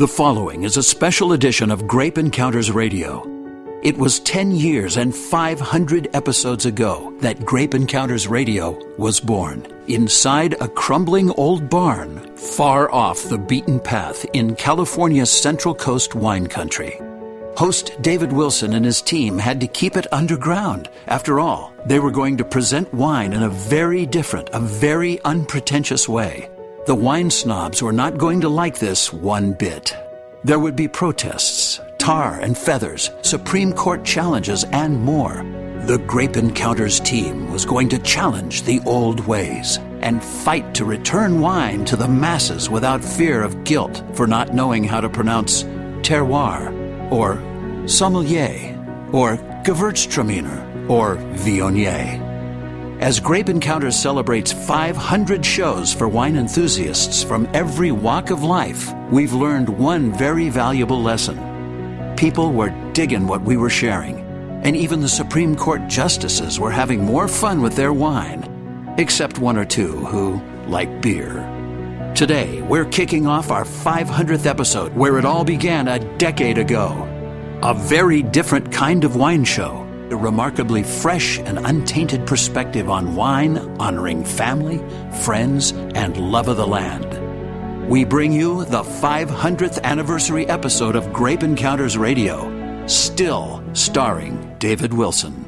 The following is a special edition of Grape Encounters Radio. It was 10 years and 500 episodes ago that Grape Encounters Radio was born. Inside a crumbling old barn, far off the beaten path in California's Central Coast wine country. Host David Wilson and his team had to keep it underground. After all, they were going to present wine in a very different, a very unpretentious way. The wine snobs were not going to like this one bit. There would be protests, tar and feathers, Supreme Court challenges, and more. The Grape Encounters team was going to challenge the old ways and fight to return wine to the masses without fear of guilt for not knowing how to pronounce terroir, or sommelier, or Gewürztraminer, or Viognier. As Grape Encounters celebrates 500 shows for wine enthusiasts from every walk of life, we've learned one very valuable lesson. People were digging what we were sharing, and even the Supreme Court justices were having more fun with their wine, except one or two who like beer. Today, we're kicking off our 500th episode where it all began a decade ago. A very different kind of wine show a remarkably fresh and untainted perspective on wine, honoring family, friends, and love of the land. We bring you the 500th anniversary episode of Grape Encounters Radio, still starring David Wilson.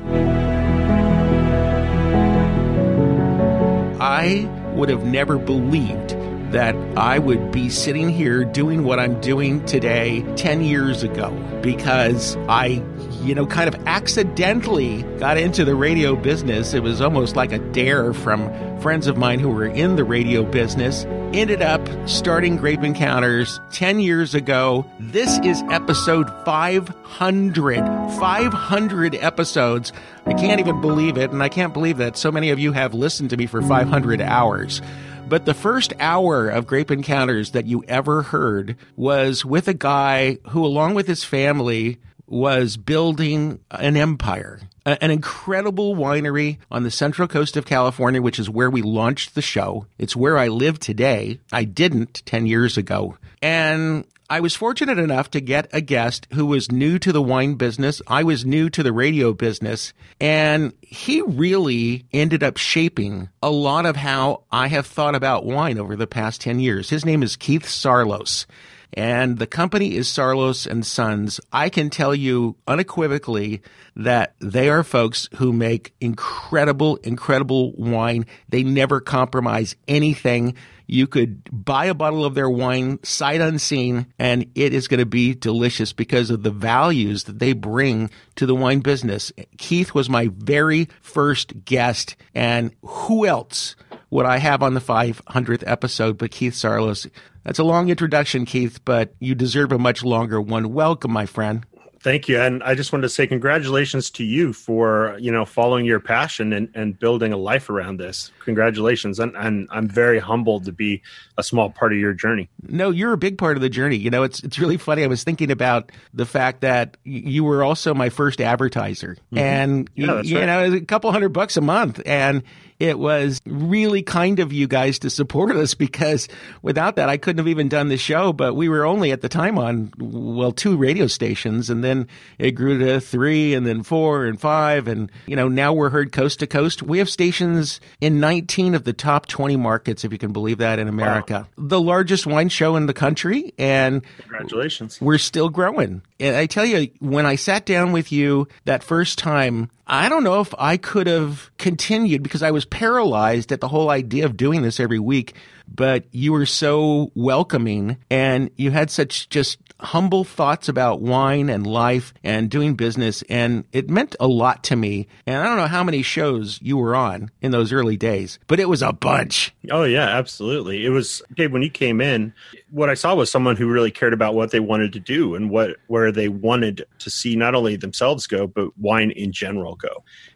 I would have never believed that I would be sitting here doing what I'm doing today 10 years ago because I you know, kind of accidentally got into the radio business. It was almost like a dare from friends of mine who were in the radio business. Ended up starting Grape Encounters 10 years ago. This is episode 500. 500 episodes. I can't even believe it, and I can't believe that so many of you have listened to me for 500 hours. But the first hour of Grape Encounters that you ever heard was with a guy who, along with his family, was building an empire, an incredible winery on the central coast of California, which is where we launched the show. It's where I live today. I didn't 10 years ago. And I was fortunate enough to get a guest who was new to the wine business. I was new to the radio business. And he really ended up shaping a lot of how I have thought about wine over the past 10 years. His name is Keith Saarloos and the company is Saarloos and Sons. I can tell you unequivocally that they are folks who make incredible, incredible wine. They never compromise anything. You could buy a bottle of their wine sight unseen, and it is going to be delicious because of the values that they bring to the wine business. Keith was my very first guest, and who else would I have on the 500th episode but Keith Saarloos? That's a long introduction, Keith, but you deserve a much longer one. Welcome, my friend. Thank you. And I just wanted to say congratulations to you for, you know, following your passion and, and building a life around this. Congratulations. And, and I'm very humbled to be a small part of your journey. No, you're a big part of the journey. You know, it's it's really funny. I was thinking about the fact that you were also my first advertiser. Mm-hmm. And yeah, you, right. know, a couple hundred bucks a month. And it was really kind of you guys to support us because without that, I couldn't have even done the show. But we were only at the time on, well, two radio stations and then it grew to three and then four and five. And, you know, now we're heard coast to coast. We have stations in 19 of the top 20 markets, if you can believe that, in America. Wow. The largest wine show in the country. And congratulations. We're still growing. And I tell you, when I sat down with you that first time, I don't know if I could have continued because I was paralyzed at the whole idea of doing this every week. But you were so welcoming and you had such just humble thoughts about wine and life and doing business. And it meant a lot to me. And I don't know how many shows you were on in those early days, but it was a bunch. Oh, yeah, absolutely. It was, Dave, when you came in, what I saw was someone who really cared about what they wanted to do and what where they wanted to see not only themselves go, but wine in general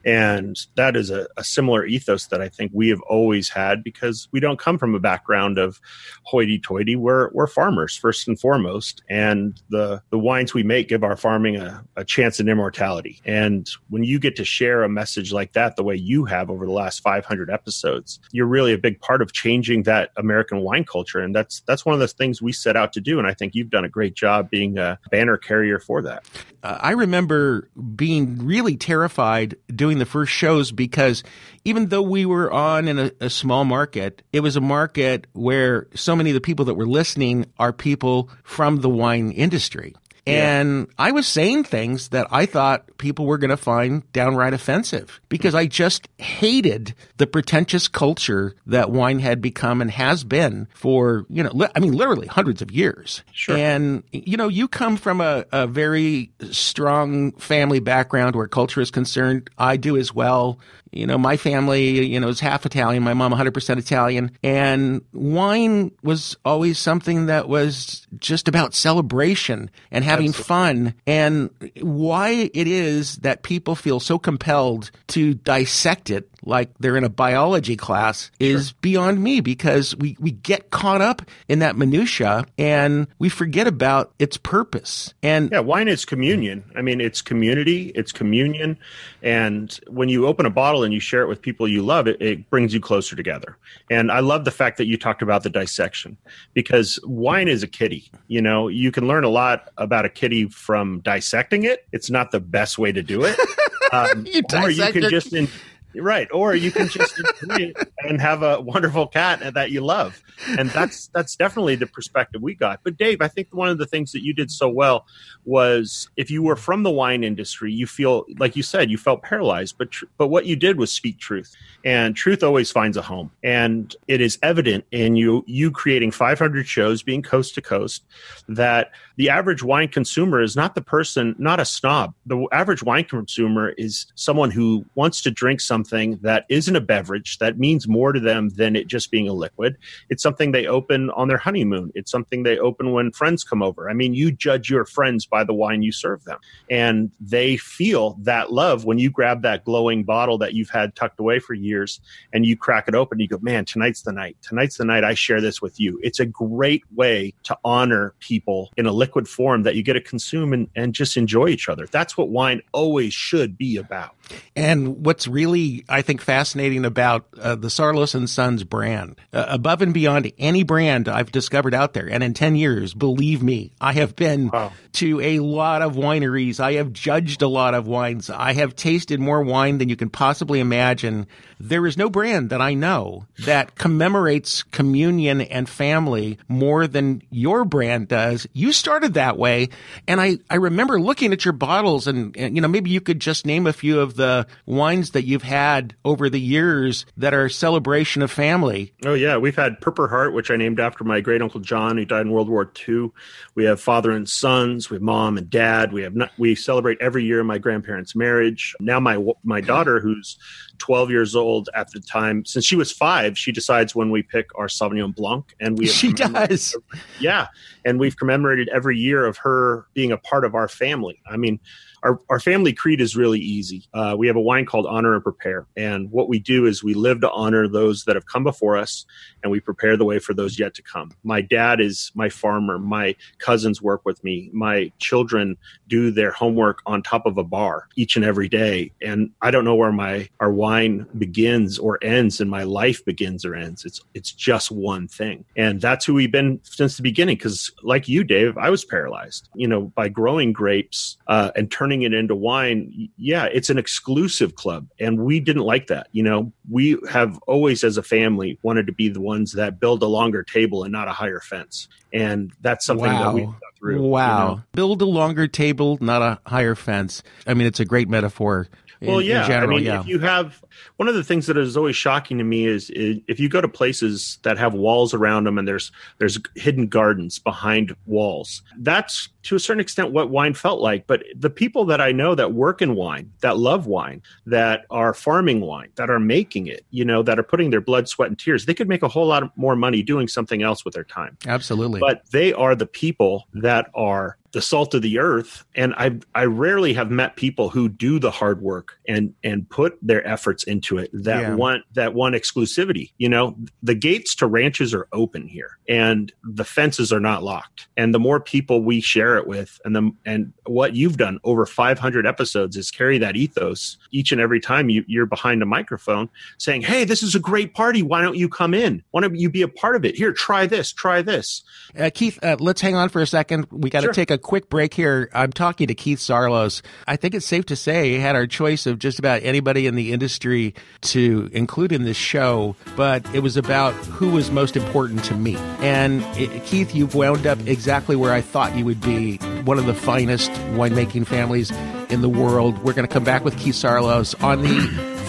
And that is a, a similar ethos that I think we have always had because we don't come from a background of hoity toity. We're we're farmers first and foremost. And the the wines we make give our farming a, a chance at immortality. And when you get to share a message like that the way you have over the last 500 episodes, you're really a big part of changing that American wine culture. And that's that's one of the things we set out to do. And I think you've done a great job being a banner carrier for that. Uh, I remember being really terrified doing the first shows because even though we were on in a, a small market, it was a market where so many of the people that were listening are people from the wine industry. And I was saying things that I thought people were going to find downright offensive because I just hated the pretentious culture that wine had become and has been for, you know, li- I mean, literally hundreds of years. Sure. And, you know, you come from a, a very strong family background where culture is concerned. I do as well. You know, my family, you know, is half Italian, my mom 100% Italian. And wine was always something that was just about celebration and having Absolutely. fun. And why it is that people feel so compelled to dissect it like they're in a biology class is beyond me because we, we get caught up in that minutia and we forget about its purpose. And Yeah, wine is communion. I mean, it's community, it's communion. And when you open a bottle and you share it with people you love, it, it brings you closer together. And I love the fact that you talked about the dissection because wine is a kitty. You know, you can learn a lot about a kitty from dissecting it. It's not the best way to do it. Um, You or you can it. just. In, Right, or you can just enjoy it and have a wonderful cat that you love, and that's that's definitely the perspective we got. But Dave, I think one of the things that you did so well was if you were from the wine industry, you feel like you said you felt paralyzed, but tr- but what you did was speak truth, and truth always finds a home, and it is evident in you you creating 500 shows, being coast to coast, that the average wine consumer is not the person, not a snob. The average wine consumer is someone who wants to drink something that isn't a beverage, that means more to them than it just being a liquid. It's something they open on their honeymoon. It's something they open when friends come over. I mean, you judge your friends by the wine you serve them. And they feel that love when you grab that glowing bottle that you've had tucked away for years and you crack it open. You go, man, tonight's the night. Tonight's the night I share this with you. It's a great way to honor people in a liquid form that you get to consume and, and just enjoy each other. That's what wine always should be about. And what's really, I think, fascinating about uh, the Saarloos and Sons brand, uh, above and beyond any brand I've discovered out there, and in 10 years, believe me, I have been Wow. to a lot of wineries. I have judged a lot of wines. I have tasted more wine than you can possibly imagine. There is no brand that I know that commemorates communion and family more than your brand does. You started that way. And I, I remember looking at your bottles and, and, you know, maybe you could just name a few of the wines that you've had over the years that are a celebration of family. Oh yeah, we've had Purple Heart, which I named after my great uncle John, who died in World War II. We have father and sons. We have mom and dad. We have not, we celebrate every year my grandparents' marriage. Now my my daughter, who's 12 years old at the time, since she was five, she decides when we pick our Sauvignon Blanc, and we She does. yeah, and we've commemorated every year of her being a part of our family. I mean, our, our family creed is really easy. Uh, we have a wine called Honor and Prepare. And what we do is we live to honor those that have come before us and we prepare the way for those yet to come. My dad is my farmer. My cousins work with me. My children do their homework on top of a bar each and every day. And I don't know where my our wine begins or ends and my life begins or ends. It's it's just one thing. And that's who we've been since the beginning. Cause like you, Dave, I was paralyzed, you know, by growing grapes uh, and turning it into wine. Yeah, it's an exclusive club. And we didn't like that. You know, we have always as a family wanted to be the ones that build a longer table and not a higher fence. And that's something that we Wow. you Wow. know? Build a longer table, not a higher fence. I mean, it's a great metaphor. in- well yeah general, i mean yeah. if you have one of the things that is always shocking to me is, is if you go to places that have walls around them and there's there's hidden gardens behind walls that's to a certain extent what wine felt like but the people that i know that work in wine that love wine that are farming wine that are making it you know that are putting their blood sweat and tears they could make a whole lot more money doing something else with their time Absolutely. but they are the people that are the salt of the earth and i i rarely have met people who do the hard work and and put their efforts into it that yeah. want that one exclusivity you know the gates to ranches are open here and the fences are not locked and the more people we share it with. And the and what you've done over 500 episodes is carry that ethos each and every time you, you're behind a microphone saying hey this is a great party. Why don't you come in? Why don't you be a part of it? Here try this try this. Uh, keith uh, let's hang on for a second. We got to sure. take a quick break here. I'm talking to keith saarloos. I think it's safe to say he had our choice of just about anybody in the industry to include in this show but it was about who was most important to me. And it, keith you've wound up exactly where i thought you would be one of the finest winemaking families in the world. We're going to come back with Keith Saarloos on the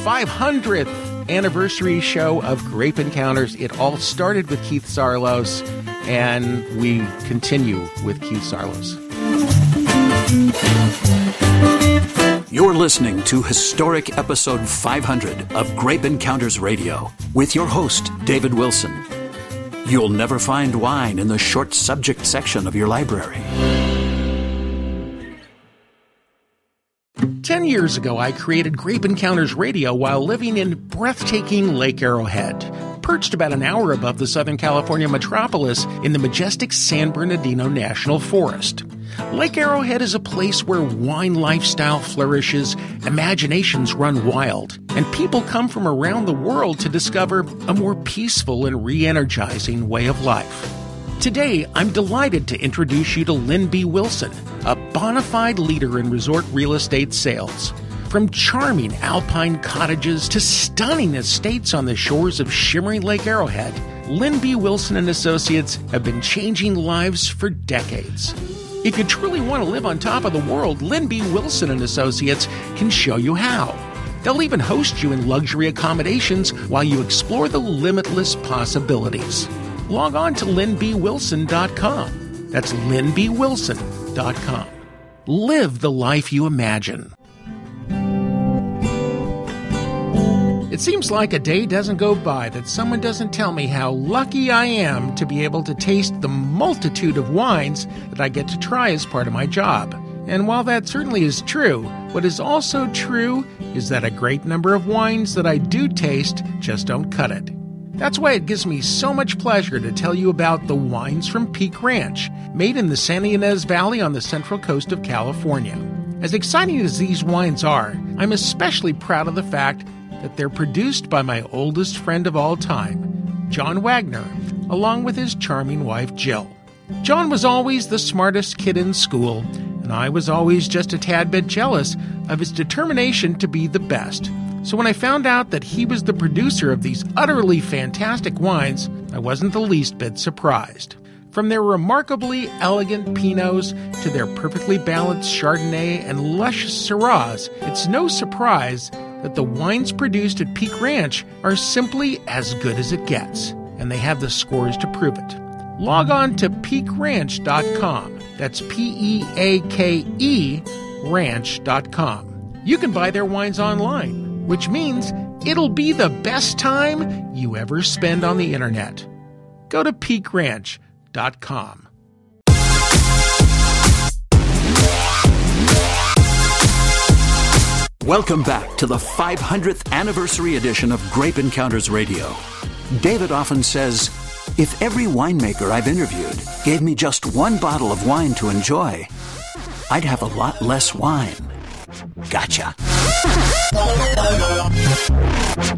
500th anniversary show of Grape Encounters. It all started with Keith Saarloos, and we continue with Keith Saarloos. You're listening to historic episode 500 of Grape Encounters Radio with your host, David Wilson. You'll never find wine in the short subject section of your library. Ten years ago, I created Grape Encounters Radio while living in breathtaking Lake Arrowhead, perched about an hour above the Southern California metropolis in the majestic San Bernardino National Forest. Lake Arrowhead is a place where wine lifestyle flourishes, imaginations run wild, and people come from around the world to discover a more peaceful and re energizing way of life. Today, I'm delighted to introduce you to Lynn B. Wilson, a bona fide leader in resort real estate sales. From charming alpine cottages to stunning estates on the shores of shimmering Lake Arrowhead, Lynn B. Wilson and Associates have been changing lives for decades. If you truly want to live on top of the world, Lynn B. Wilson and Associates can show you how. They'll even host you in luxury accommodations while you explore the limitless possibilities log on to lynnbwilson.com. That's lynnbwilson.com. Live the life you imagine. It seems like a day doesn't go by that someone doesn't tell me how lucky I am to be able to taste the multitude of wines that I get to try as part of my job. And while that certainly is true, what is also true is that a great number of wines that I do taste just don't cut it. That's why it gives me so much pleasure to tell you about the wines from Peake Ranch, made in the Santa Ynez Valley on the central coast of California. As exciting as these wines are, I'm especially proud of the fact that they're produced by my oldest friend of all time, John Wagner, along with his charming wife, Jill. John was always the smartest kid in school, and I was always just a tad bit jealous of his determination to be the best. So when I found out that he was the producer of these utterly fantastic wines, I wasn't the least bit surprised. From their remarkably elegant Pinots to their perfectly balanced Chardonnay and luscious Syrahs, it's no surprise that the wines produced at Peake Ranch are simply as good as it gets, and they have the scores to prove it. Log on to peakeranch.com. That's P E A K E ranch.com. You can buy their wines online which means it'll be the best time you ever spend on the internet. Go to peakeranch.com. Welcome back to the 500th anniversary edition of Grape Encounters Radio. David often says, if every winemaker I've interviewed gave me just one bottle of wine to enjoy, I'd have a lot less wine. Gotcha.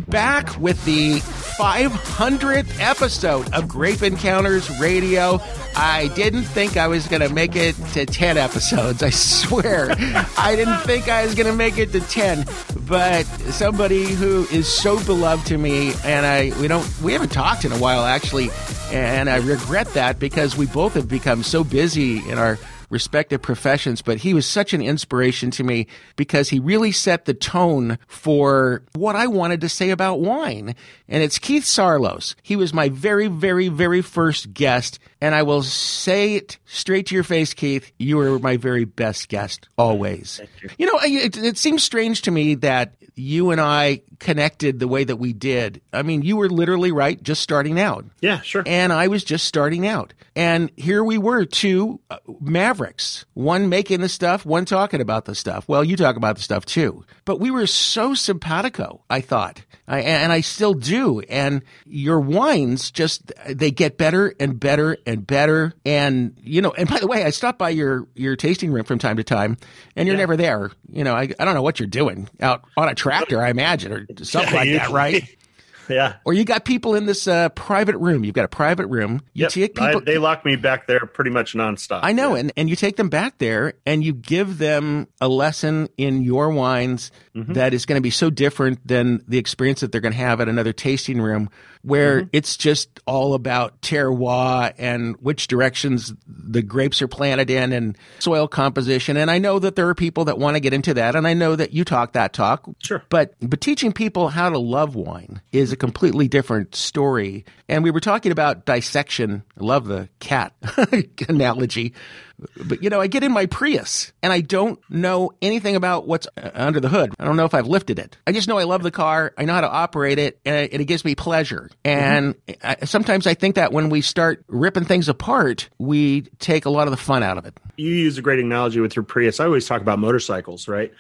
Back with the 500th episode of Grape Encounters Radio. I didn't think I was going to make it to 10 episodes. I swear. I didn't think I was going to make it to 10. But somebody who is so beloved to me and I we don't we haven't talked in a while actually and I regret that because we both have become so busy in our respective professions, but he was such an inspiration to me because he really set the tone for what I wanted to say about wine. And it's Keith Saarloos. He was my very, very, very first guest. And I will say it straight to your face, Keith. You were my very best guest always. You. you know, it, it seems strange to me that you and I connected the way that we did. I mean, you were literally right, just starting out. Yeah, sure. And I was just starting out. And here we were, two uh, mavericks, one making the stuff, one talking about the stuff. Well, you talk about the stuff too. But we were so simpatico, I thought. I, and I still do. And your wines just, they get better and better and better. And, you know, and by the way, I stop by your, your tasting room from time to time and you're yeah. never there. You know, I, I don't know what you're doing out on a tractor, I imagine, or something yeah, like that, right? Yeah. Or you got people in this uh, private room. You've got a private room. You yep. take people. I, they lock me back there pretty much nonstop. I know, yeah. and and you take them back there and you give them a lesson in your wines mm-hmm. that is going to be so different than the experience that they're going to have at another tasting room where mm-hmm. it's just all about terroir and which directions the grapes are planted in and soil composition. And I know that there are people that want to get into that, and I know that you talk that talk. Sure. But but teaching people how to love wine is a completely different story. And we were talking about dissection. I love the cat analogy. But you know, I get in my Prius and I don't know anything about what's under the hood. I don't know if I've lifted it. I just know I love the car. I know how to operate it and it, gives me pleasure. And mm-hmm. I, sometimes I think that when we start ripping things apart, we take a lot of the fun out of it. You use a great analogy with your Prius. I always talk about motorcycles, right?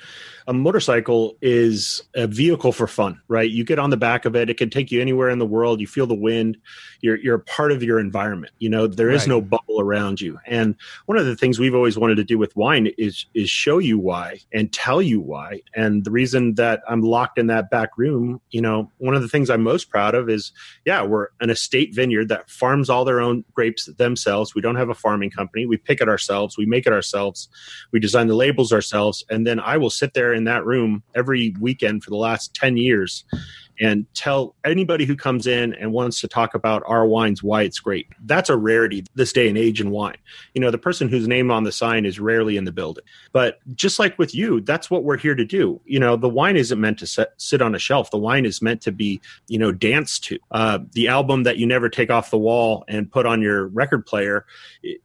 A motorcycle is a vehicle for fun, right? You get on the back of it, it can take you anywhere in the world. You feel the wind. You're you're a part of your environment. You know, there is right. no bubble around you. And one of the things we've always wanted to do with wine is is show you why and tell you why. And the reason that I'm locked in that back room, you know, one of the things I'm most proud of is yeah, we're an estate vineyard that farms all their own grapes themselves. We don't have a farming company. We pick it ourselves. We make it ourselves. We design the labels ourselves. And then I will sit there in that room every weekend for the last 10 years and tell anybody who comes in and wants to talk about our wines why it's great. That's a rarity this day and age in wine. You know, the person whose name on the sign is rarely in the building. But just like with you, that's what we're here to do. You know, the wine isn't meant to set, sit on a shelf. The wine is meant to be, you know, danced to. Uh, the album that you never take off the wall and put on your record player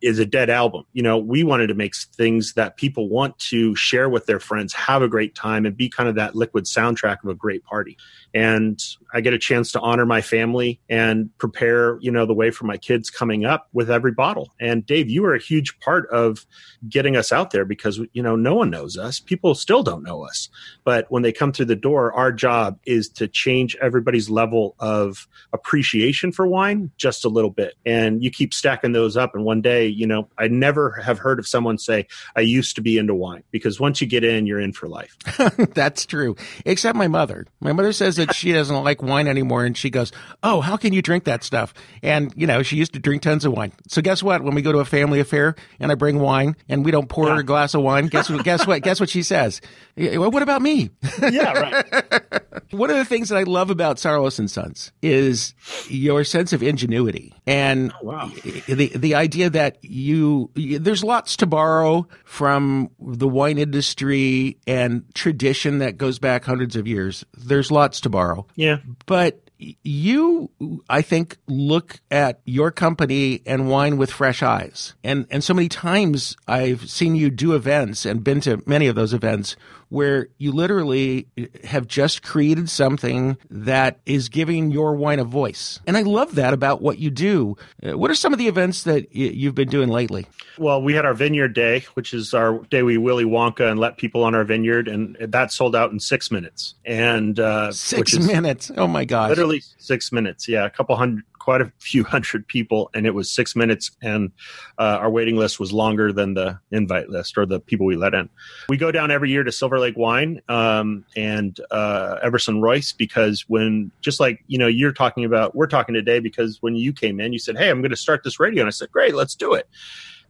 is a dead album. You know, we wanted to make things that people want to share with their friends, have a great time, and be kind of that liquid soundtrack of a great party and and I get a chance to honor my family and prepare, you know, the way for my kids coming up with every bottle. And Dave, you were a huge part of getting us out there because, you know, no one knows us. People still don't know us. But when they come through the door, our job is to change everybody's level of appreciation for wine just a little bit. And you keep stacking those up. And one day, you know, I never have heard of someone say, I used to be into wine because once you get in, you're in for life. That's true. Except my mother. My mother says that she doesn't like wine anymore. And she goes, Oh, how can you drink that stuff? And, you know, she used to drink tons of wine. So guess what? When we go to a family affair and I bring wine and we don't pour yeah. her a glass of wine, guess what, guess what, guess what she says? What about me? Yeah, right. One of the things that I love about Saarloos and Sons is your sense of ingenuity and oh, wow. the, the idea that you, there's lots to borrow from the wine industry and tradition that goes back hundreds of years. There's lots to borrow. Yeah. But you, I think, look at your company and wine with fresh eyes. And, and so many times I've seen you do events and been to many of those events where you literally have just created something that is giving your wine a voice. And I love that about what you do. Uh, what are some of the events that you've been doing lately? Well, we had our Vineyard Day, which is our day we Willy Wonka and let people on our vineyard, and that sold out in six minutes. And uh, six minutes. Oh my god! Literally six minutes. Yeah, a couple hundred quite a few hundred people, and it was six minutes, and uh, our waiting list was longer than the invite list or the people we let in. We go down every year to Silver Lake Wine um, and uh, Everson Royce because when, just like you know, you're talking about, we're talking today because when you came in, you said, "Hey, I'm going to start this radio," and I said, "Great, let's do it."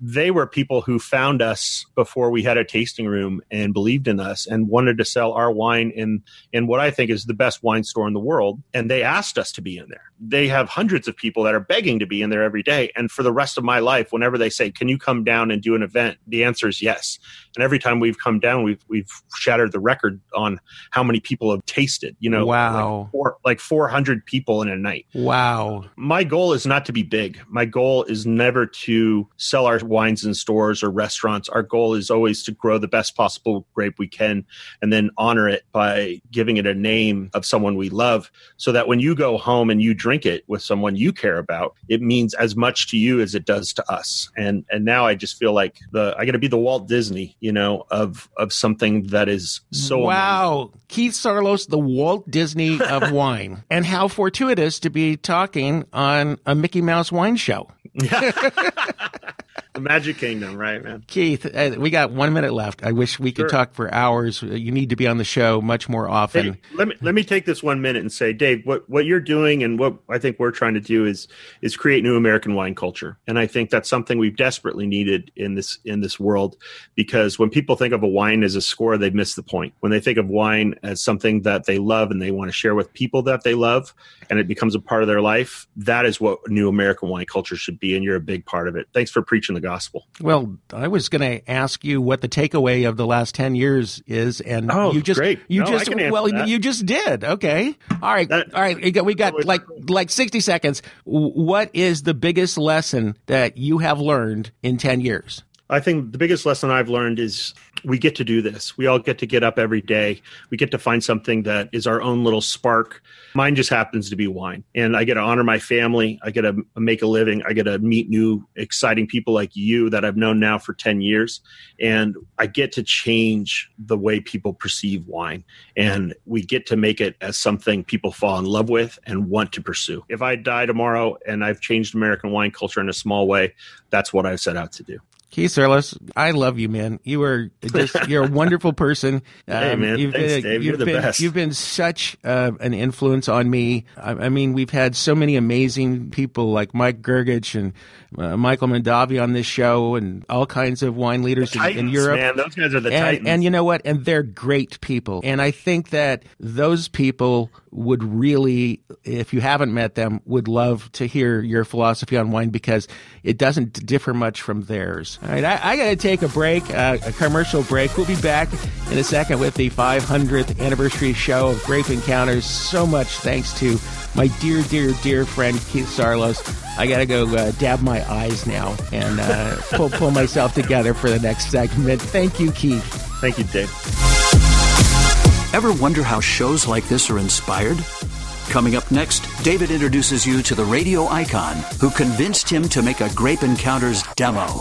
They were people who found us before we had a tasting room and believed in us and wanted to sell our wine in in what I think is the best wine store in the world and they asked us to be in there. They have hundreds of people that are begging to be in there every day and for the rest of my life whenever they say can you come down and do an event the answer is yes. And every time we've come down we've we've shattered the record on how many people have tasted, you know. Wow. Like, four, like 400 people in a night. Wow. My goal is not to be big. My goal is never to sell our wines in stores or restaurants, our goal is always to grow the best possible grape we can and then honor it by giving it a name of someone we love so that when you go home and you drink it with someone you care about, it means as much to you as it does to us. And and now I just feel like the I got to be the Walt Disney, you know, of of something that is so Wow. amazing. Keith Saarloos, the Walt Disney of wine. And how fortuitous to be talking on a Mickey Mouse wine show. the Magic Kingdom, right, man? Keith, uh, we got one minute left. I wish we could talk for hours. You need to be on the show much more often. Hey, let me let me take this one minute and say, Dave, what what you're doing and what I think we're trying to do is is create new American wine culture, and I think that's something we've desperately needed in this in this world because when people think of a wine as a score, they've missed the point. When they think of wine as something that they love and they want to share with people that they love, and it becomes a part of their life, that is what new American wine culture should be, and you're a big part of it. Thanks for preaching the gospel. Well, I was going to ask you what the takeaway of the last 10 years is and Oh, you just great. you No, just well that. you just did. Okay. All right. That- All right. We got, we got like like 60 seconds. What is the biggest lesson that you have learned in 10 years? I think the biggest lesson I've learned is we get to do this. We all get to get up every day. We get to find something that is our own little spark. Mine just happens to be wine. And I get to honor my family. I get to make a living. I get to meet new, exciting people like you that I've known now for 10 years. And I get to change the way people perceive wine. And we get to make it as something people fall in love with and want to pursue. If I die tomorrow and I've changed American wine culture in a small way, that's what I've set out to do. Keith Saarloos, I love you, man. You are just, you're a wonderful person. Hey, man. You've Thanks, been, Dave. You've You're the been, best. You've been such uh, an influence on me. I, I mean, we've had so many amazing people like Mike Grgich and uh, Michael Mondavi on this show and all kinds of wine leaders in, in Europe. man. Those guys are the and, Titans. and you know what? And they're great people. And I think that those people would really, if you haven't met them, would love to hear your philosophy on wine because it doesn't differ much from theirs. All right, I, I got to take a break, uh, a commercial break. We'll be back in a second with the 500th anniversary show of Grape Encounters. So much thanks to my dear, dear, dear friend Keith Saarloos. I got to go uh, dab my eyes now and uh, pull, pull myself together for the next segment. Thank you, Keith. Thank you, Dave. Ever wonder how shows like this are inspired? Coming up next, David introduces you to the radio icon who convinced him to make a Grape Encounters demo.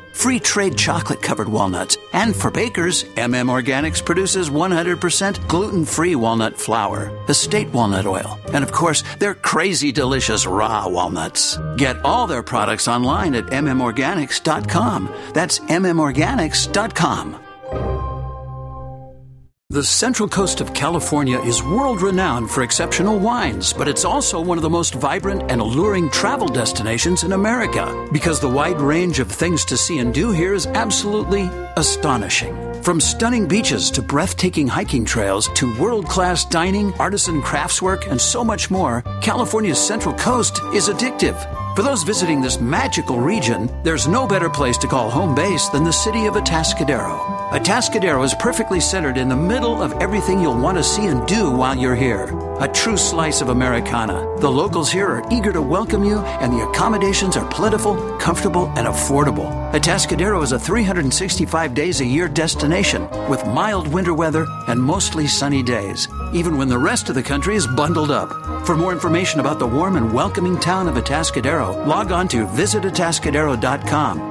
free trade chocolate covered walnuts, and for bakers, MM Organics produces 100% gluten free walnut flour, estate walnut oil, and of course, their crazy delicious raw walnuts. Get all their products online at mmorganics.com. That's mmorganics.com. The Central Coast of California is world renowned for exceptional wines, but it's also one of the most vibrant and alluring travel destinations in America because the wide range of things to see and do here is absolutely astonishing. From stunning beaches to breathtaking hiking trails to world class dining, artisan craftswork, and so much more, California's Central Coast is addictive. For those visiting this magical region, there's no better place to call home base than the city of Atascadero. Atascadero is perfectly centered in the middle of everything you'll want to see and do while you're here. A true slice of Americana. The locals here are eager to welcome you, and the accommodations are plentiful, comfortable, and affordable. Atascadero is a 365 days a year destination with mild winter weather and mostly sunny days, even when the rest of the country is bundled up. For more information about the warm and welcoming town of Atascadero, log on to visitatascadero.com.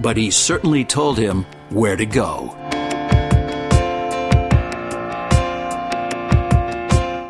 but he certainly told him where to go.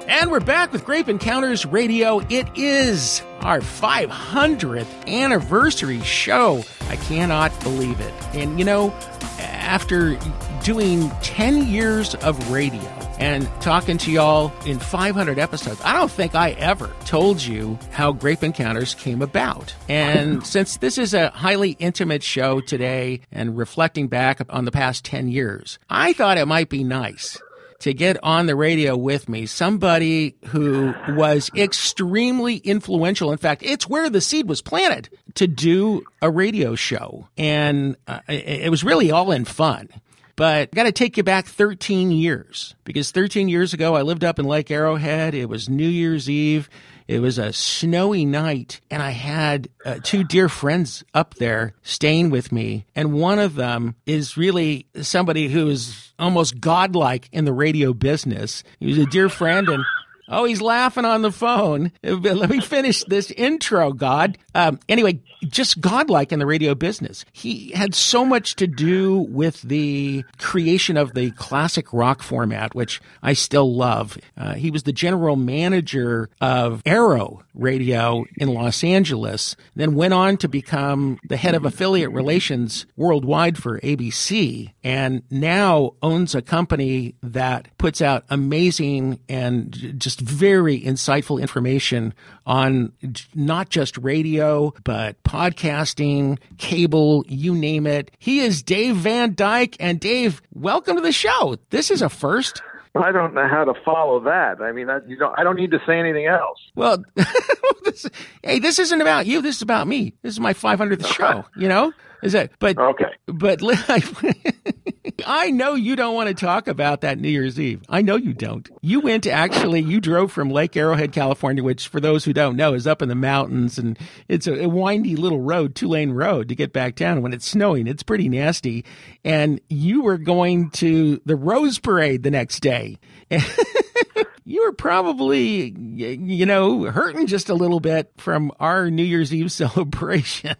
And we're back with Grape Encounters Radio. It is our 500th anniversary show. I cannot believe it. And you know, after doing 10 years of radio and talking to y'all in 500 episodes, I don't think I ever told you how Grape Encounters came about. And since this is a highly intimate show today and reflecting back on the past 10 years, I thought it might be nice to get on the radio with me somebody who was extremely influential. In fact, it's where the seed was planted to do a radio show. And uh, it was really all in fun. But I got to take you back 13 years because 13 years ago, I lived up in Lake Arrowhead. It was New Year's Eve. It was a snowy night, and I had uh, two dear friends up there staying with me. And one of them is really somebody who is almost godlike in the radio business. He was a dear friend, and Oh, he's laughing on the phone. Let me finish this intro, God. Um, anyway, just godlike in the radio business. He had so much to do with the creation of the classic rock format, which I still love. Uh, he was the general manager of Arrow Radio in Los Angeles, then went on to become the head of affiliate relations worldwide for ABC, and now owns a company that puts out amazing and just very insightful information on not just radio, but podcasting, cable, you name it. He is Dave Van Dyke. And Dave, welcome to the show. This is a first. I don't know how to follow that. I mean, you don't. I don't need to say anything else. Well, this, hey, this isn't about you. This is about me. This is my 500th show. You know, is that? But okay. But I know you don't want to talk about that New Year's Eve. I know you don't. You went to actually. You drove from Lake Arrowhead, California, which, for those who don't know, is up in the mountains, and it's a, a windy little road, two lane road to get back down. When it's snowing, it's pretty nasty. And you were going to the Rose Parade the next day. you were probably, you know, hurting just a little bit from our New Year's Eve celebration.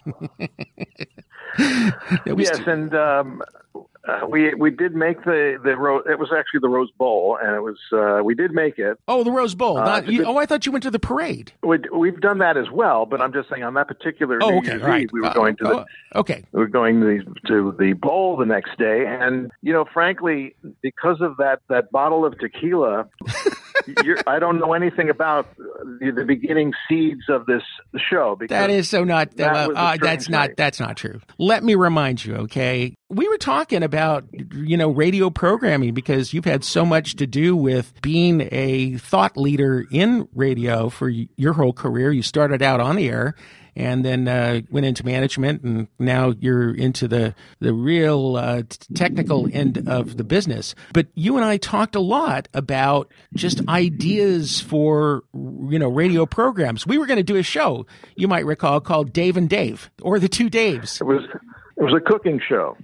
yes, and um, uh, we we did make the the rose. It was actually the Rose Bowl, and it was uh, we did make it. Oh, the Rose Bowl. Uh, Not, you, oh, I thought you went to the parade. We, we've done that as well, but I'm just saying on that particular oh, New okay, Year's right. Eve, we were going to the oh, okay. We were going to the, to the bowl the next day, and you know, frankly, because of that that bottle of tequila. I don't know anything about the, the, beginning seeds of this show. Because that is so not. That uh, that's not. That's not true. Let me remind you. Okay, we were talking about you know radio programming because you've had so much to do with being a thought leader in radio for your whole career. You started out on the air and then uh, went into management, and now you're into the the real uh, technical end of the business. But you and I talked a lot about just ideas for you know radio programs. We were going to do a show you might recall called Dave and Dave or the Two Daves. It was it was a cooking show.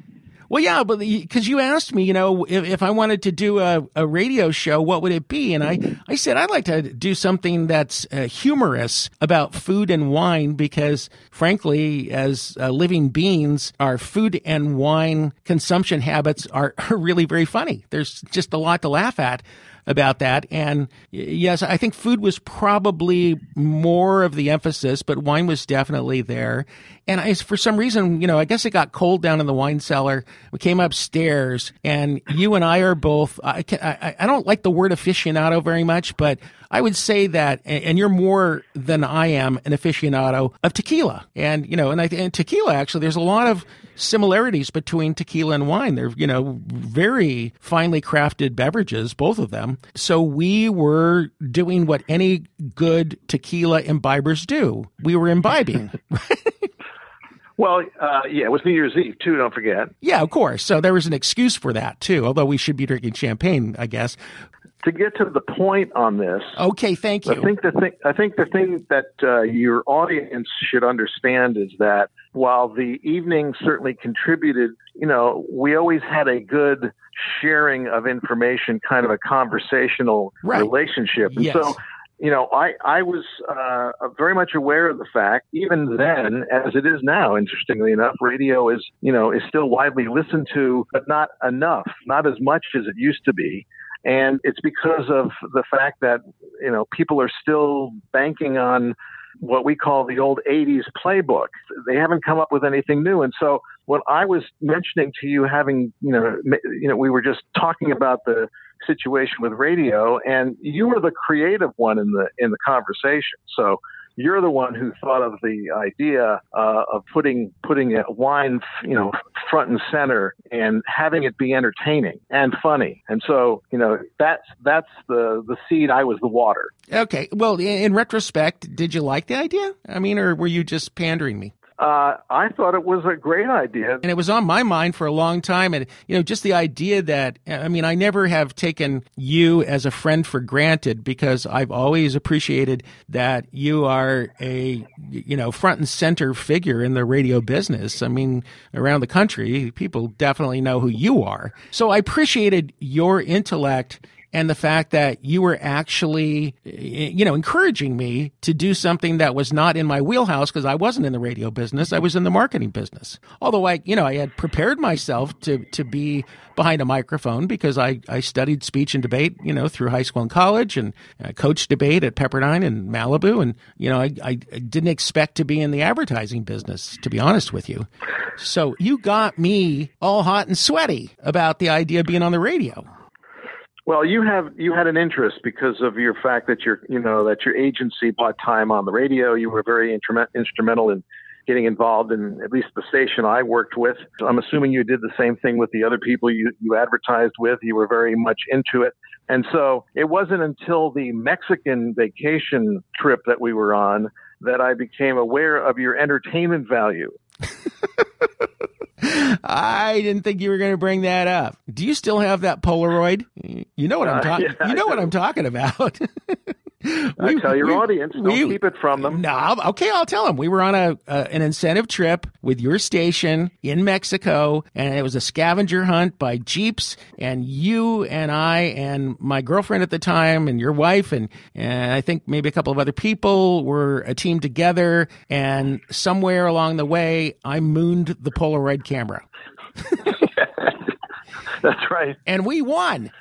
Well, yeah, but because you asked me, you know, if, if I wanted to do a, a radio show, what would it be? And I, I said I'd like to do something that's uh, humorous about food and wine because, frankly, as uh, living beings, our food and wine consumption habits are, are really very funny. There's just a lot to laugh at about that. And yes, I think food was probably more of the emphasis, but wine was definitely there. And I, for some reason, you know, I guess it got cold down in the wine cellar. We came upstairs, and you and I are both. I, can, I, I don't like the word aficionado very much, but I would say that, and you're more than I am an aficionado of tequila. And you know, and, I, and tequila actually, there's a lot of similarities between tequila and wine. They're, you know, very finely crafted beverages, both of them. So we were doing what any good tequila imbibers do. We were imbibing. Well, uh, yeah, it was New Year's Eve too. Don't forget. Yeah, of course. So there was an excuse for that too. Although we should be drinking champagne, I guess. To get to the point on this. Okay, thank you. I think the thing. I think the thing that uh, your audience should understand is that while the evening certainly contributed, you know, we always had a good sharing of information, kind of a conversational right. relationship. And yes. so you know, I, I was uh, very much aware of the fact, even then, as it is now, interestingly enough, radio is, you know, is still widely listened to, but not enough, not as much as it used to be. And it's because of the fact that, you know, people are still banking on what we call the old 80s playbook. They haven't come up with anything new. And so what I was mentioning to you having, you know, you know, we were just talking about the situation with radio, and you were the creative one in the in the conversation. So you're the one who thought of the idea uh, of putting putting wine, you know, front and center and having it be entertaining and funny. And so, you know, that's that's the the seed. I was the water. Okay. Well, in retrospect, did you like the idea? I mean, or were you just pandering me? Uh, I thought it was a great idea. And it was on my mind for a long time. And, you know, just the idea that, I mean, I never have taken you as a friend for granted because I've always appreciated that you are a, you know, front and center figure in the radio business. I mean, around the country, people definitely know who you are. So I appreciated your intellect and the fact that you were actually, eh, you know, encouraging me to do something that was not in my wheelhouse because I wasn't in the radio business. I was in the marketing business. Although I, you know, I had prepared myself to, to be behind a microphone because I, I studied speech and debate, you know, through high school and college and I coached debate at Pepperdine and Malibu. And, you know, I, I didn't expect to be in the advertising business, to be honest with you. So you got me all hot and sweaty about the idea of being on the radio. Well, you have you had an interest because of your fact that your you know that your agency bought time on the radio. You were very instrumental in getting involved in at least the station I worked with. I'm assuming you did the same thing with the other people you, you advertised with. You were very much into it. And so it wasn't until the Mexican vacation trip that we were on that I became aware of your entertainment value. I didn't think you were going to bring that up. Do you still have that Polaroid? You know what I'm talking. Uh, yeah, you know what I'm talking about. I tell your we, audience, don't we, keep it from them. No, okay, I'll tell them. We were on a uh, an incentive trip with your station in Mexico, and it was a scavenger hunt by jeeps. And you and I and my girlfriend at the time, and your wife, and and I think maybe a couple of other people were a team together. And somewhere along the way, I mooned the Polaroid camera. That's right. And we won.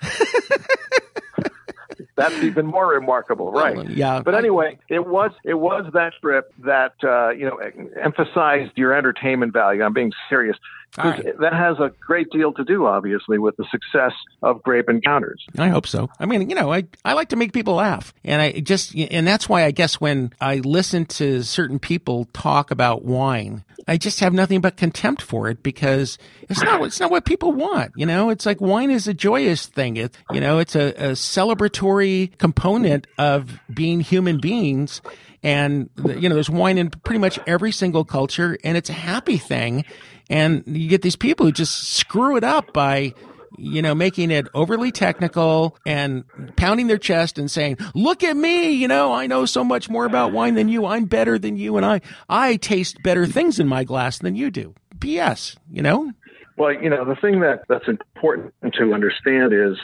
that's even more remarkable, right? Yeah. But anyway, it was it was that trip that uh, you know emphasized your entertainment value. I'm being serious. Right. That has a great deal to do, obviously, with the success of Grape Encounters. I hope so. I mean, you know, I, I like to make people laugh. And I just, and that's why I guess when I listen to certain people talk about wine, I just have nothing but contempt for it because it's not, it's not what people want. You know, it's like wine is a joyous thing. It, you know, it's a, a celebratory component of being human beings. And, you know, there's wine in pretty much every single culture and it's a happy thing. And you get these people who just screw it up by, you know, making it overly technical and pounding their chest and saying, look at me, you know, I know so much more about wine than you. I'm better than you. And I, I taste better things in my glass than you do. P.S., you know? Well, you know, the thing that, that's important to understand is,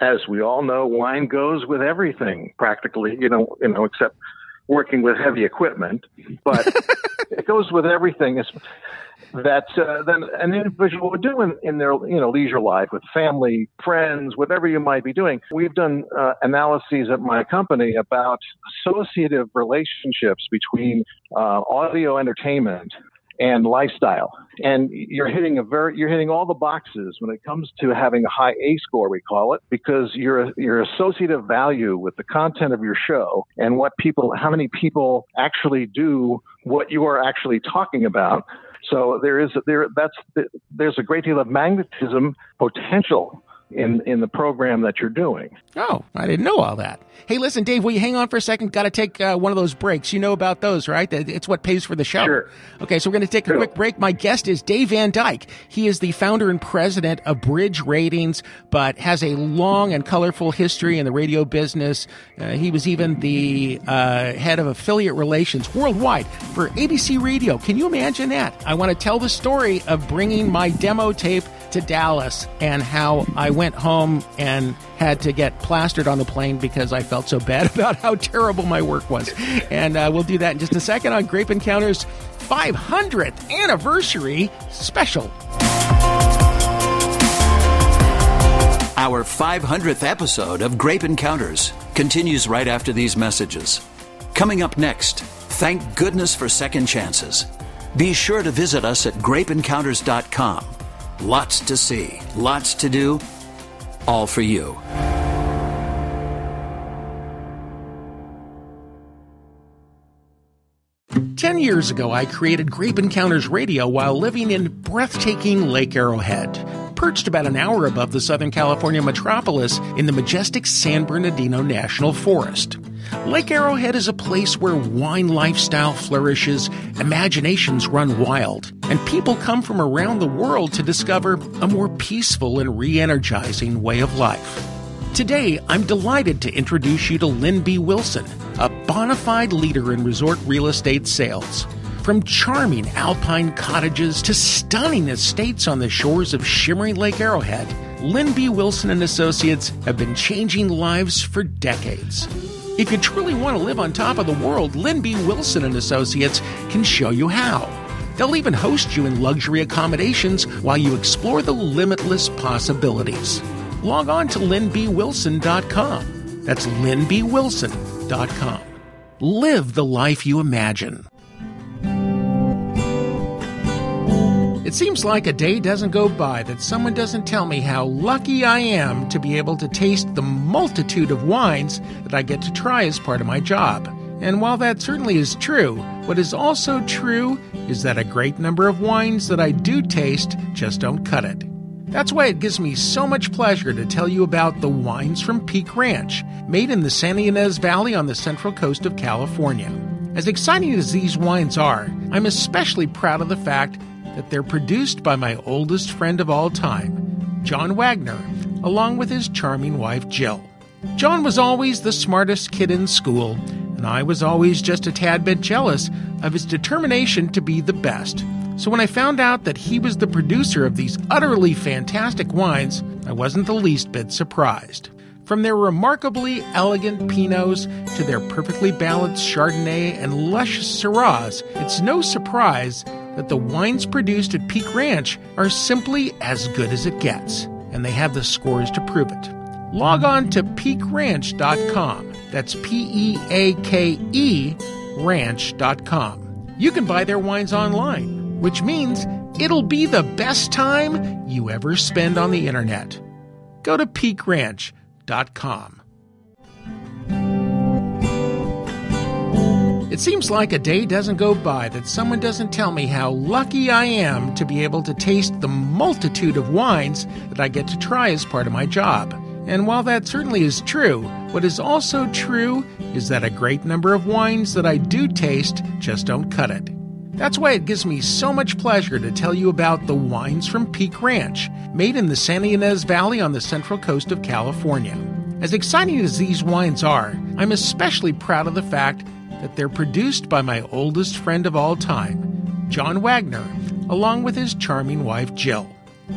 as we all know, wine goes with everything practically, you know, you know, except working with heavy equipment, but it goes with everything that uh, then an individual would do in, in their you know leisure life with family, friends, whatever you might be doing. We've done uh, analyses at my company about associative relationships between uh, audio entertainment and lifestyle. And you're hitting a very, you're hitting all the boxes when it comes to having a high A score, we call it, because your, your associative value with the content of your show and what people, how many people actually do what you are actually talking about. So there is, there, that's, there's a great deal of magnetism potential in in the program that you're doing. Oh, I didn't know all that. Hey, listen, Dave, will you hang on for a second? Got to take uh, one of those breaks. You know about those, right? It's what pays for the show. Sure. Okay, so we're going to take a quick break. My guest is Dave Van Dyke. He is the founder and president of Bridge Ratings, but has a long and colorful history in the radio business. Uh, he was even the uh, head of affiliate relations worldwide for ABC Radio. Can you imagine that? I want to tell the story of bringing my demo tape to Dallas and how I went home and had to get plastered on the plane because I felt so bad about how terrible my work was. And uh, we'll do that in just a second on Grape Encounters 500th anniversary special. Our 500th episode of Grape Encounters continues right after these messages. Coming up next, thank goodness for second chances. Be sure to visit us at grapeencounters.com Lots to see, lots to do, all for you. Ten years ago, I created Grape Encounters Radio while living in breathtaking Lake Arrowhead, perched about an hour above the Southern California metropolis in the majestic San Bernardino National Forest. Lake Arrowhead is a place where wine lifestyle flourishes, imaginations run wild, and people come from around the world to discover a more peaceful and re energizing way of life. Today, I'm delighted to introduce you to Lynn B. Wilson, a bona fide leader in resort real estate sales. From charming alpine cottages to stunning estates on the shores of shimmering Lake Arrowhead, Lynn B. Wilson and Associates have been changing lives for decades. If you truly want to live on top of the world, Lynn B. Wilson and Associates can show you how. They'll even host you in luxury accommodations while you explore the limitless possibilities. Log on to lynnbwilson.com. That's lynnbwilson.com. Live the life you imagine. It seems like a day doesn't go by that someone doesn't tell me how lucky I am to be able to taste the multitude of wines that I get to try as part of my job. And while that certainly is true, what is also true is that a great number of wines that I do taste just don't cut it. That's why it gives me so much pleasure to tell you about the wines from Peake Ranch, made in the Santa Ynez Valley on the central coast of California. As exciting as these wines are, I'm especially proud of the fact that they're produced by my oldest friend of all time, John Wagner, along with his charming wife, Jill. John was always the smartest kid in school, and I was always just a tad bit jealous of his determination to be the best. So when I found out that he was the producer of these utterly fantastic wines, I wasn't the least bit surprised. From their remarkably elegant Pinots to their perfectly balanced Chardonnay and luscious Syrahs, it's no surprise that the wines produced at Peake Ranch are simply as good as it gets, and they have the scores to prove it. Log on to peakeranch.com. That's P E A K E ranch.com. You can buy their wines online, which means it'll be the best time you ever spend on the internet. Go to peakeranch.com. It seems like a day doesn't go by that someone doesn't tell me how lucky I am to be able to taste the multitude of wines that I get to try as part of my job. And while that certainly is true, what is also true is that a great number of wines that I do taste just don't cut it. That's why it gives me so much pleasure to tell you about the wines from Peake Ranch, made in the Santa Ynez Valley on the central coast of California. As exciting as these wines are, I'm especially proud of the fact that they're produced by my oldest friend of all time, John Wagner, along with his charming wife, Jill.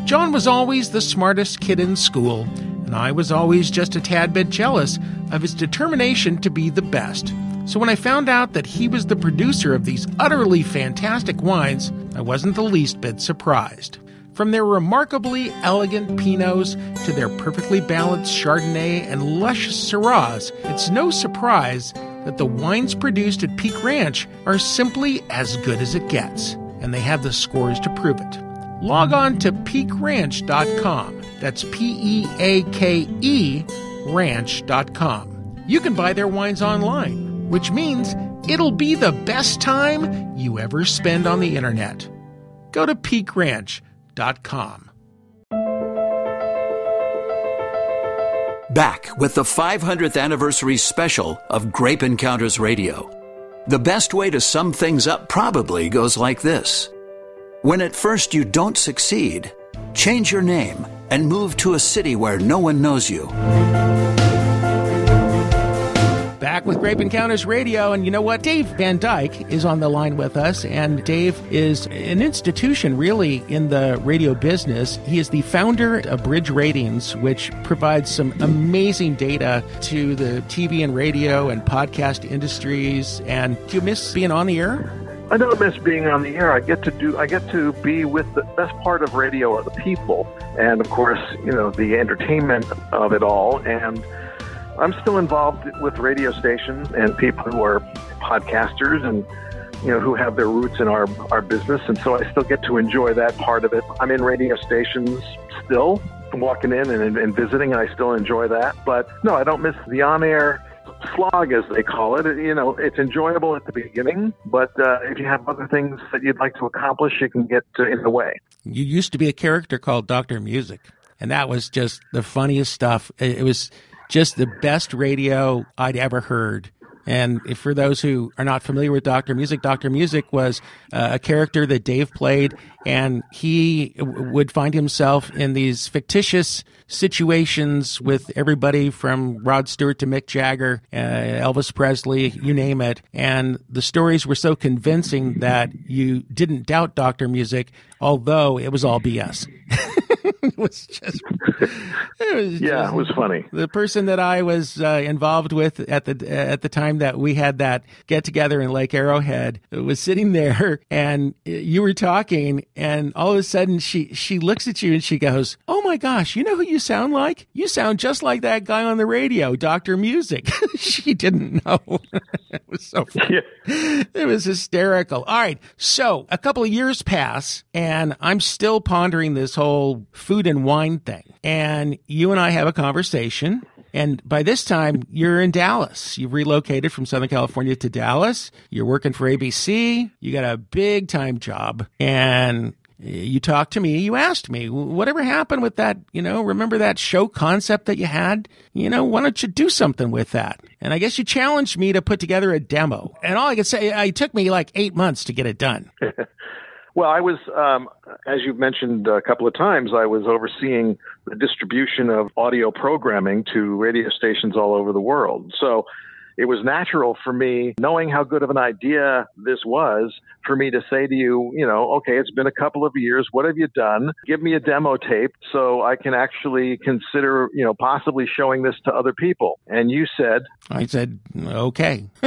John was always the smartest kid in school, and I was always just a tad bit jealous of his determination to be the best. So when I found out that he was the producer of these utterly fantastic wines, I wasn't the least bit surprised. From their remarkably elegant Pinots to their perfectly balanced Chardonnay and luscious Syrahs, it's no surprise that the wines produced at Peake Ranch are simply as good as it gets, and they have the scores to prove it. Log on to peakeranch.com. That's P E A K E ranch.com. You can buy their wines online, which means it'll be the best time you ever spend on the internet. Go to peakeranch.com. Back with the 500th anniversary special of Grape Encounters Radio. The best way to sum things up probably goes like this When at first you don't succeed, change your name and move to a city where no one knows you back with Grape Encounters Radio. And you know what? Dave Van Dyke is on the line with us. And Dave is an institution really in the radio business. He is the founder of Bridge Ratings, which provides some amazing data to the TV and radio and podcast industries. And do you miss being on the air? I don't miss being on the air. I get to do. I get to be with the best part of radio are the people, and of course, you know, the entertainment of it all. And I'm still involved with radio stations and people who are podcasters and you know who have their roots in our our business, and so I still get to enjoy that part of it. I'm in radio stations still, walking in and, and visiting, and I still enjoy that. But no, I don't miss the on-air slog, as they call it. You know, it's enjoyable at the beginning, but uh, if you have other things that you'd like to accomplish, it can get uh, in the way. You used to be a character called Doctor Music, and that was just the funniest stuff. It was just the best radio I'd ever heard. And for those who are not familiar with Dr. Music, Dr. Music was uh, a character that Dave played, and he would find himself in these fictitious situations with everybody from Rod Stewart to Mick Jagger, uh, Elvis Presley, you name it. And the stories were so convincing that you didn't doubt Dr. Music, although it was all BS. it was just, it was yeah, just, it was funny. The person that I was uh, involved with at the at the time that we had that get together in Lake Arrowhead was sitting there, and you were talking, and all of a sudden she she looks at you and she goes, "Oh my gosh, you know who you sound like? You sound just like that guy on the radio, Doctor Music." she didn't know. it was so funny. Yeah. It was hysterical. All right, so a couple of years pass, and I'm still pondering this whole food and wine thing. And you and I have a conversation. And by this time, you're in Dallas. You've relocated from Southern California to Dallas. You're working for ABC. You got a big time job. And you talked to me, you asked me, whatever happened with that, you know, remember that show concept that you had? You know, why don't you do something with that? And I guess you challenged me to put together a demo. And all I can say, it took me like eight months to get it done. Well, I was, um, as you've mentioned a couple of times, I was overseeing the distribution of audio programming to radio stations all over the world. So it was natural for me, knowing how good of an idea this was, for me to say to you, you know, okay, it's been a couple of years. What have you done? Give me a demo tape so I can actually consider, you know, possibly showing this to other people. And you said, I said, okay.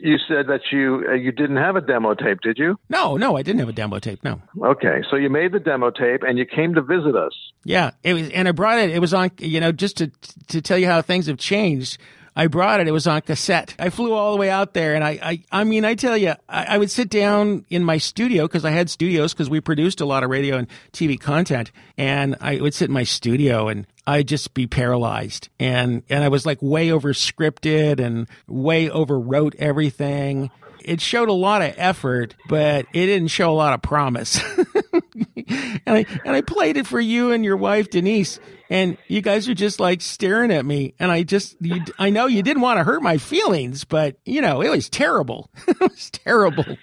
you said that you uh, you didn't have a demo tape, did you? No, no, I didn't have a demo tape. No. Okay, so you made the demo tape and you came to visit us. Yeah, it was, and I brought it. It was on, you know, just to to tell you how things have changed. I brought it. It was on cassette. I flew all the way out there, and I, I, I mean, I tell you, I, I would sit down in my studio because I had studios because we produced a lot of radio and TV content, and I would sit in my studio and I'd just be paralyzed, and and I was like way over scripted and way overwrote everything. It showed a lot of effort, but it didn't show a lot of promise. and I and I played it for you and your wife Denise, and you guys are just like staring at me. And I just, you, I know you didn't want to hurt my feelings, but you know it was terrible. it was terrible.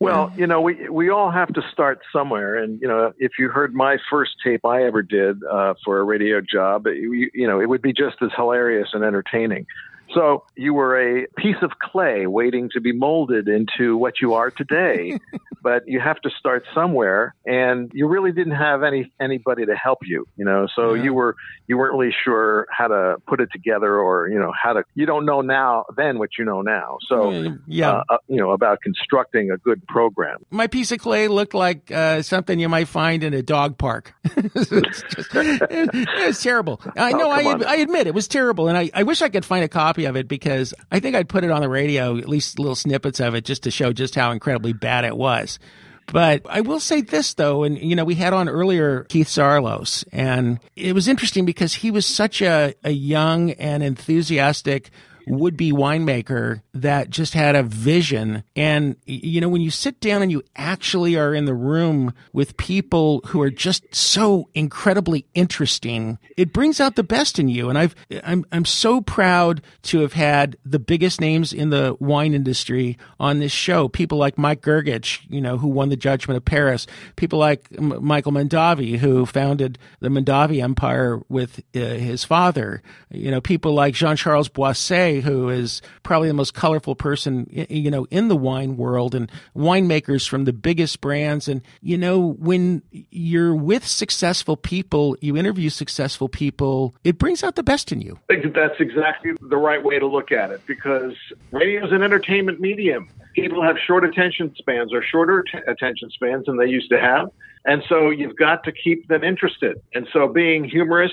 Well, you know, we we all have to start somewhere, and you know, if you heard my first tape I ever did uh, for a radio job, you, you know, it would be just as hilarious and entertaining. So you were a piece of clay waiting to be molded into what you are today. but you have to start somewhere and you really didn't have any anybody to help you, you know. So yeah. you were you weren't really sure how to put it together or, you know, how to you don't know now then what you know now. So yeah, uh, uh, you know, about constructing a good program. My piece of clay looked like uh, something you might find in a dog park. it's, just, it, it was terrible. I know oh, I, I admit it was terrible and I, I wish I could find a copy copy of it because I think I'd put it on the radio, at least little snippets of it, just to show just how incredibly bad it was. But I will say this though, and you know, we had on earlier Keith Saarloos, and it was interesting because he was such a, a young and enthusiastic would be winemaker that just had a vision. And, you know, when you sit down and you actually are in the room with people who are just so incredibly interesting, it brings out the best in you. And I've, I'm, I'm so proud to have had the biggest names in the wine industry on this show. People like Mike Grgich, you know, who won the Judgment of Paris. People like M- Michael Mondavi, who founded the Mondavi Empire with uh, his father. You know, people like Jean Charles Boisset, who is probably the most colorful person, you know, in the wine world, and winemakers from the biggest brands. And, you know, when you're with successful people, you interview successful people, it brings out the best in you. I think that's exactly the right way to look at it because radio is an entertainment medium. People have short attention spans or shorter t- attention spans than they used to have. And so you've got to keep them interested. And so being humorous,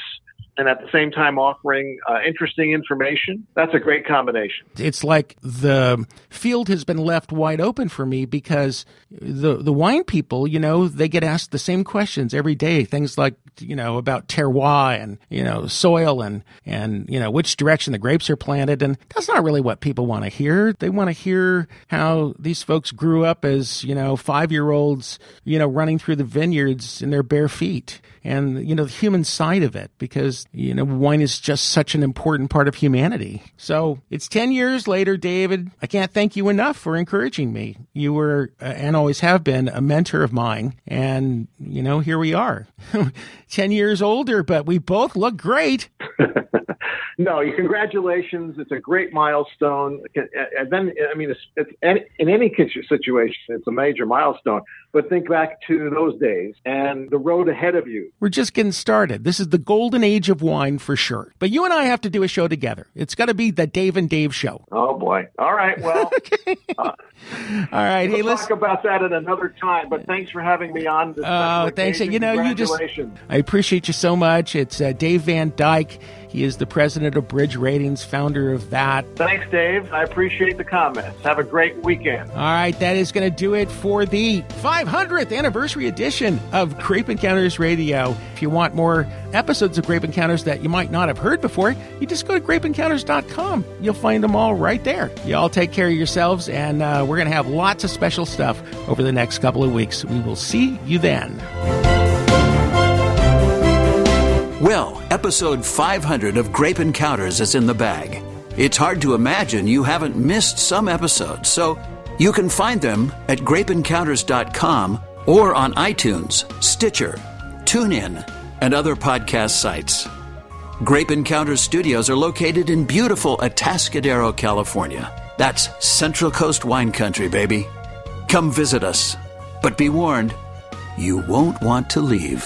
and at the same time offering uh, interesting information. That's a great combination. It's like the field has been left wide open for me because the the wine people, you know, they get asked the same questions every day. Things like you know about terroir and you know soil and and you know which direction the grapes are planted, and that's not really what people want to hear. They want to hear how these folks grew up as you know five year olds, you know, running through the vineyards in their bare feet and you know the human side of it because you know wine is just such an important part of humanity so it's 10 years later david i can't thank you enough for encouraging me you were uh, and always have been a mentor of mine and you know here we are 10 years older but we both look great no, congratulations. It's a great milestone. And then, I mean, it's, it's, in any situation, it's a major milestone. But think back to those days and the road ahead of you. We're just getting started. This is the golden age of wine for sure. But you and I have to do a show together. It's got to be the Dave and Dave show. Oh, boy. All right. Well, okay. uh, all right. We'll hey, let's talk about that at another time. But thanks for having me on. Oh, thanks. You know, you just, I appreciate you so much. It's uh, Dave Van Dyke. He is the president of Bridge Ratings, founder of that. Thanks, Dave. I appreciate the comments. Have a great weekend. All right, that is going to do it for the 500th anniversary edition of Grape Encounters Radio. If you want more episodes of Grape Encounters that you might not have heard before, you just go to grapeencounters.com. You'll find them all right there. You all take care of yourselves, and uh, we're going to have lots of special stuff over the next couple of weeks. We will see you then. Well, episode 500 of Grape Encounters is in the bag. It's hard to imagine you haven't missed some episodes, so you can find them at grapeencounters.com or on iTunes, Stitcher, TuneIn, and other podcast sites. Grape Encounters studios are located in beautiful Atascadero, California. That's Central Coast wine country, baby. Come visit us. But be warned, you won't want to leave.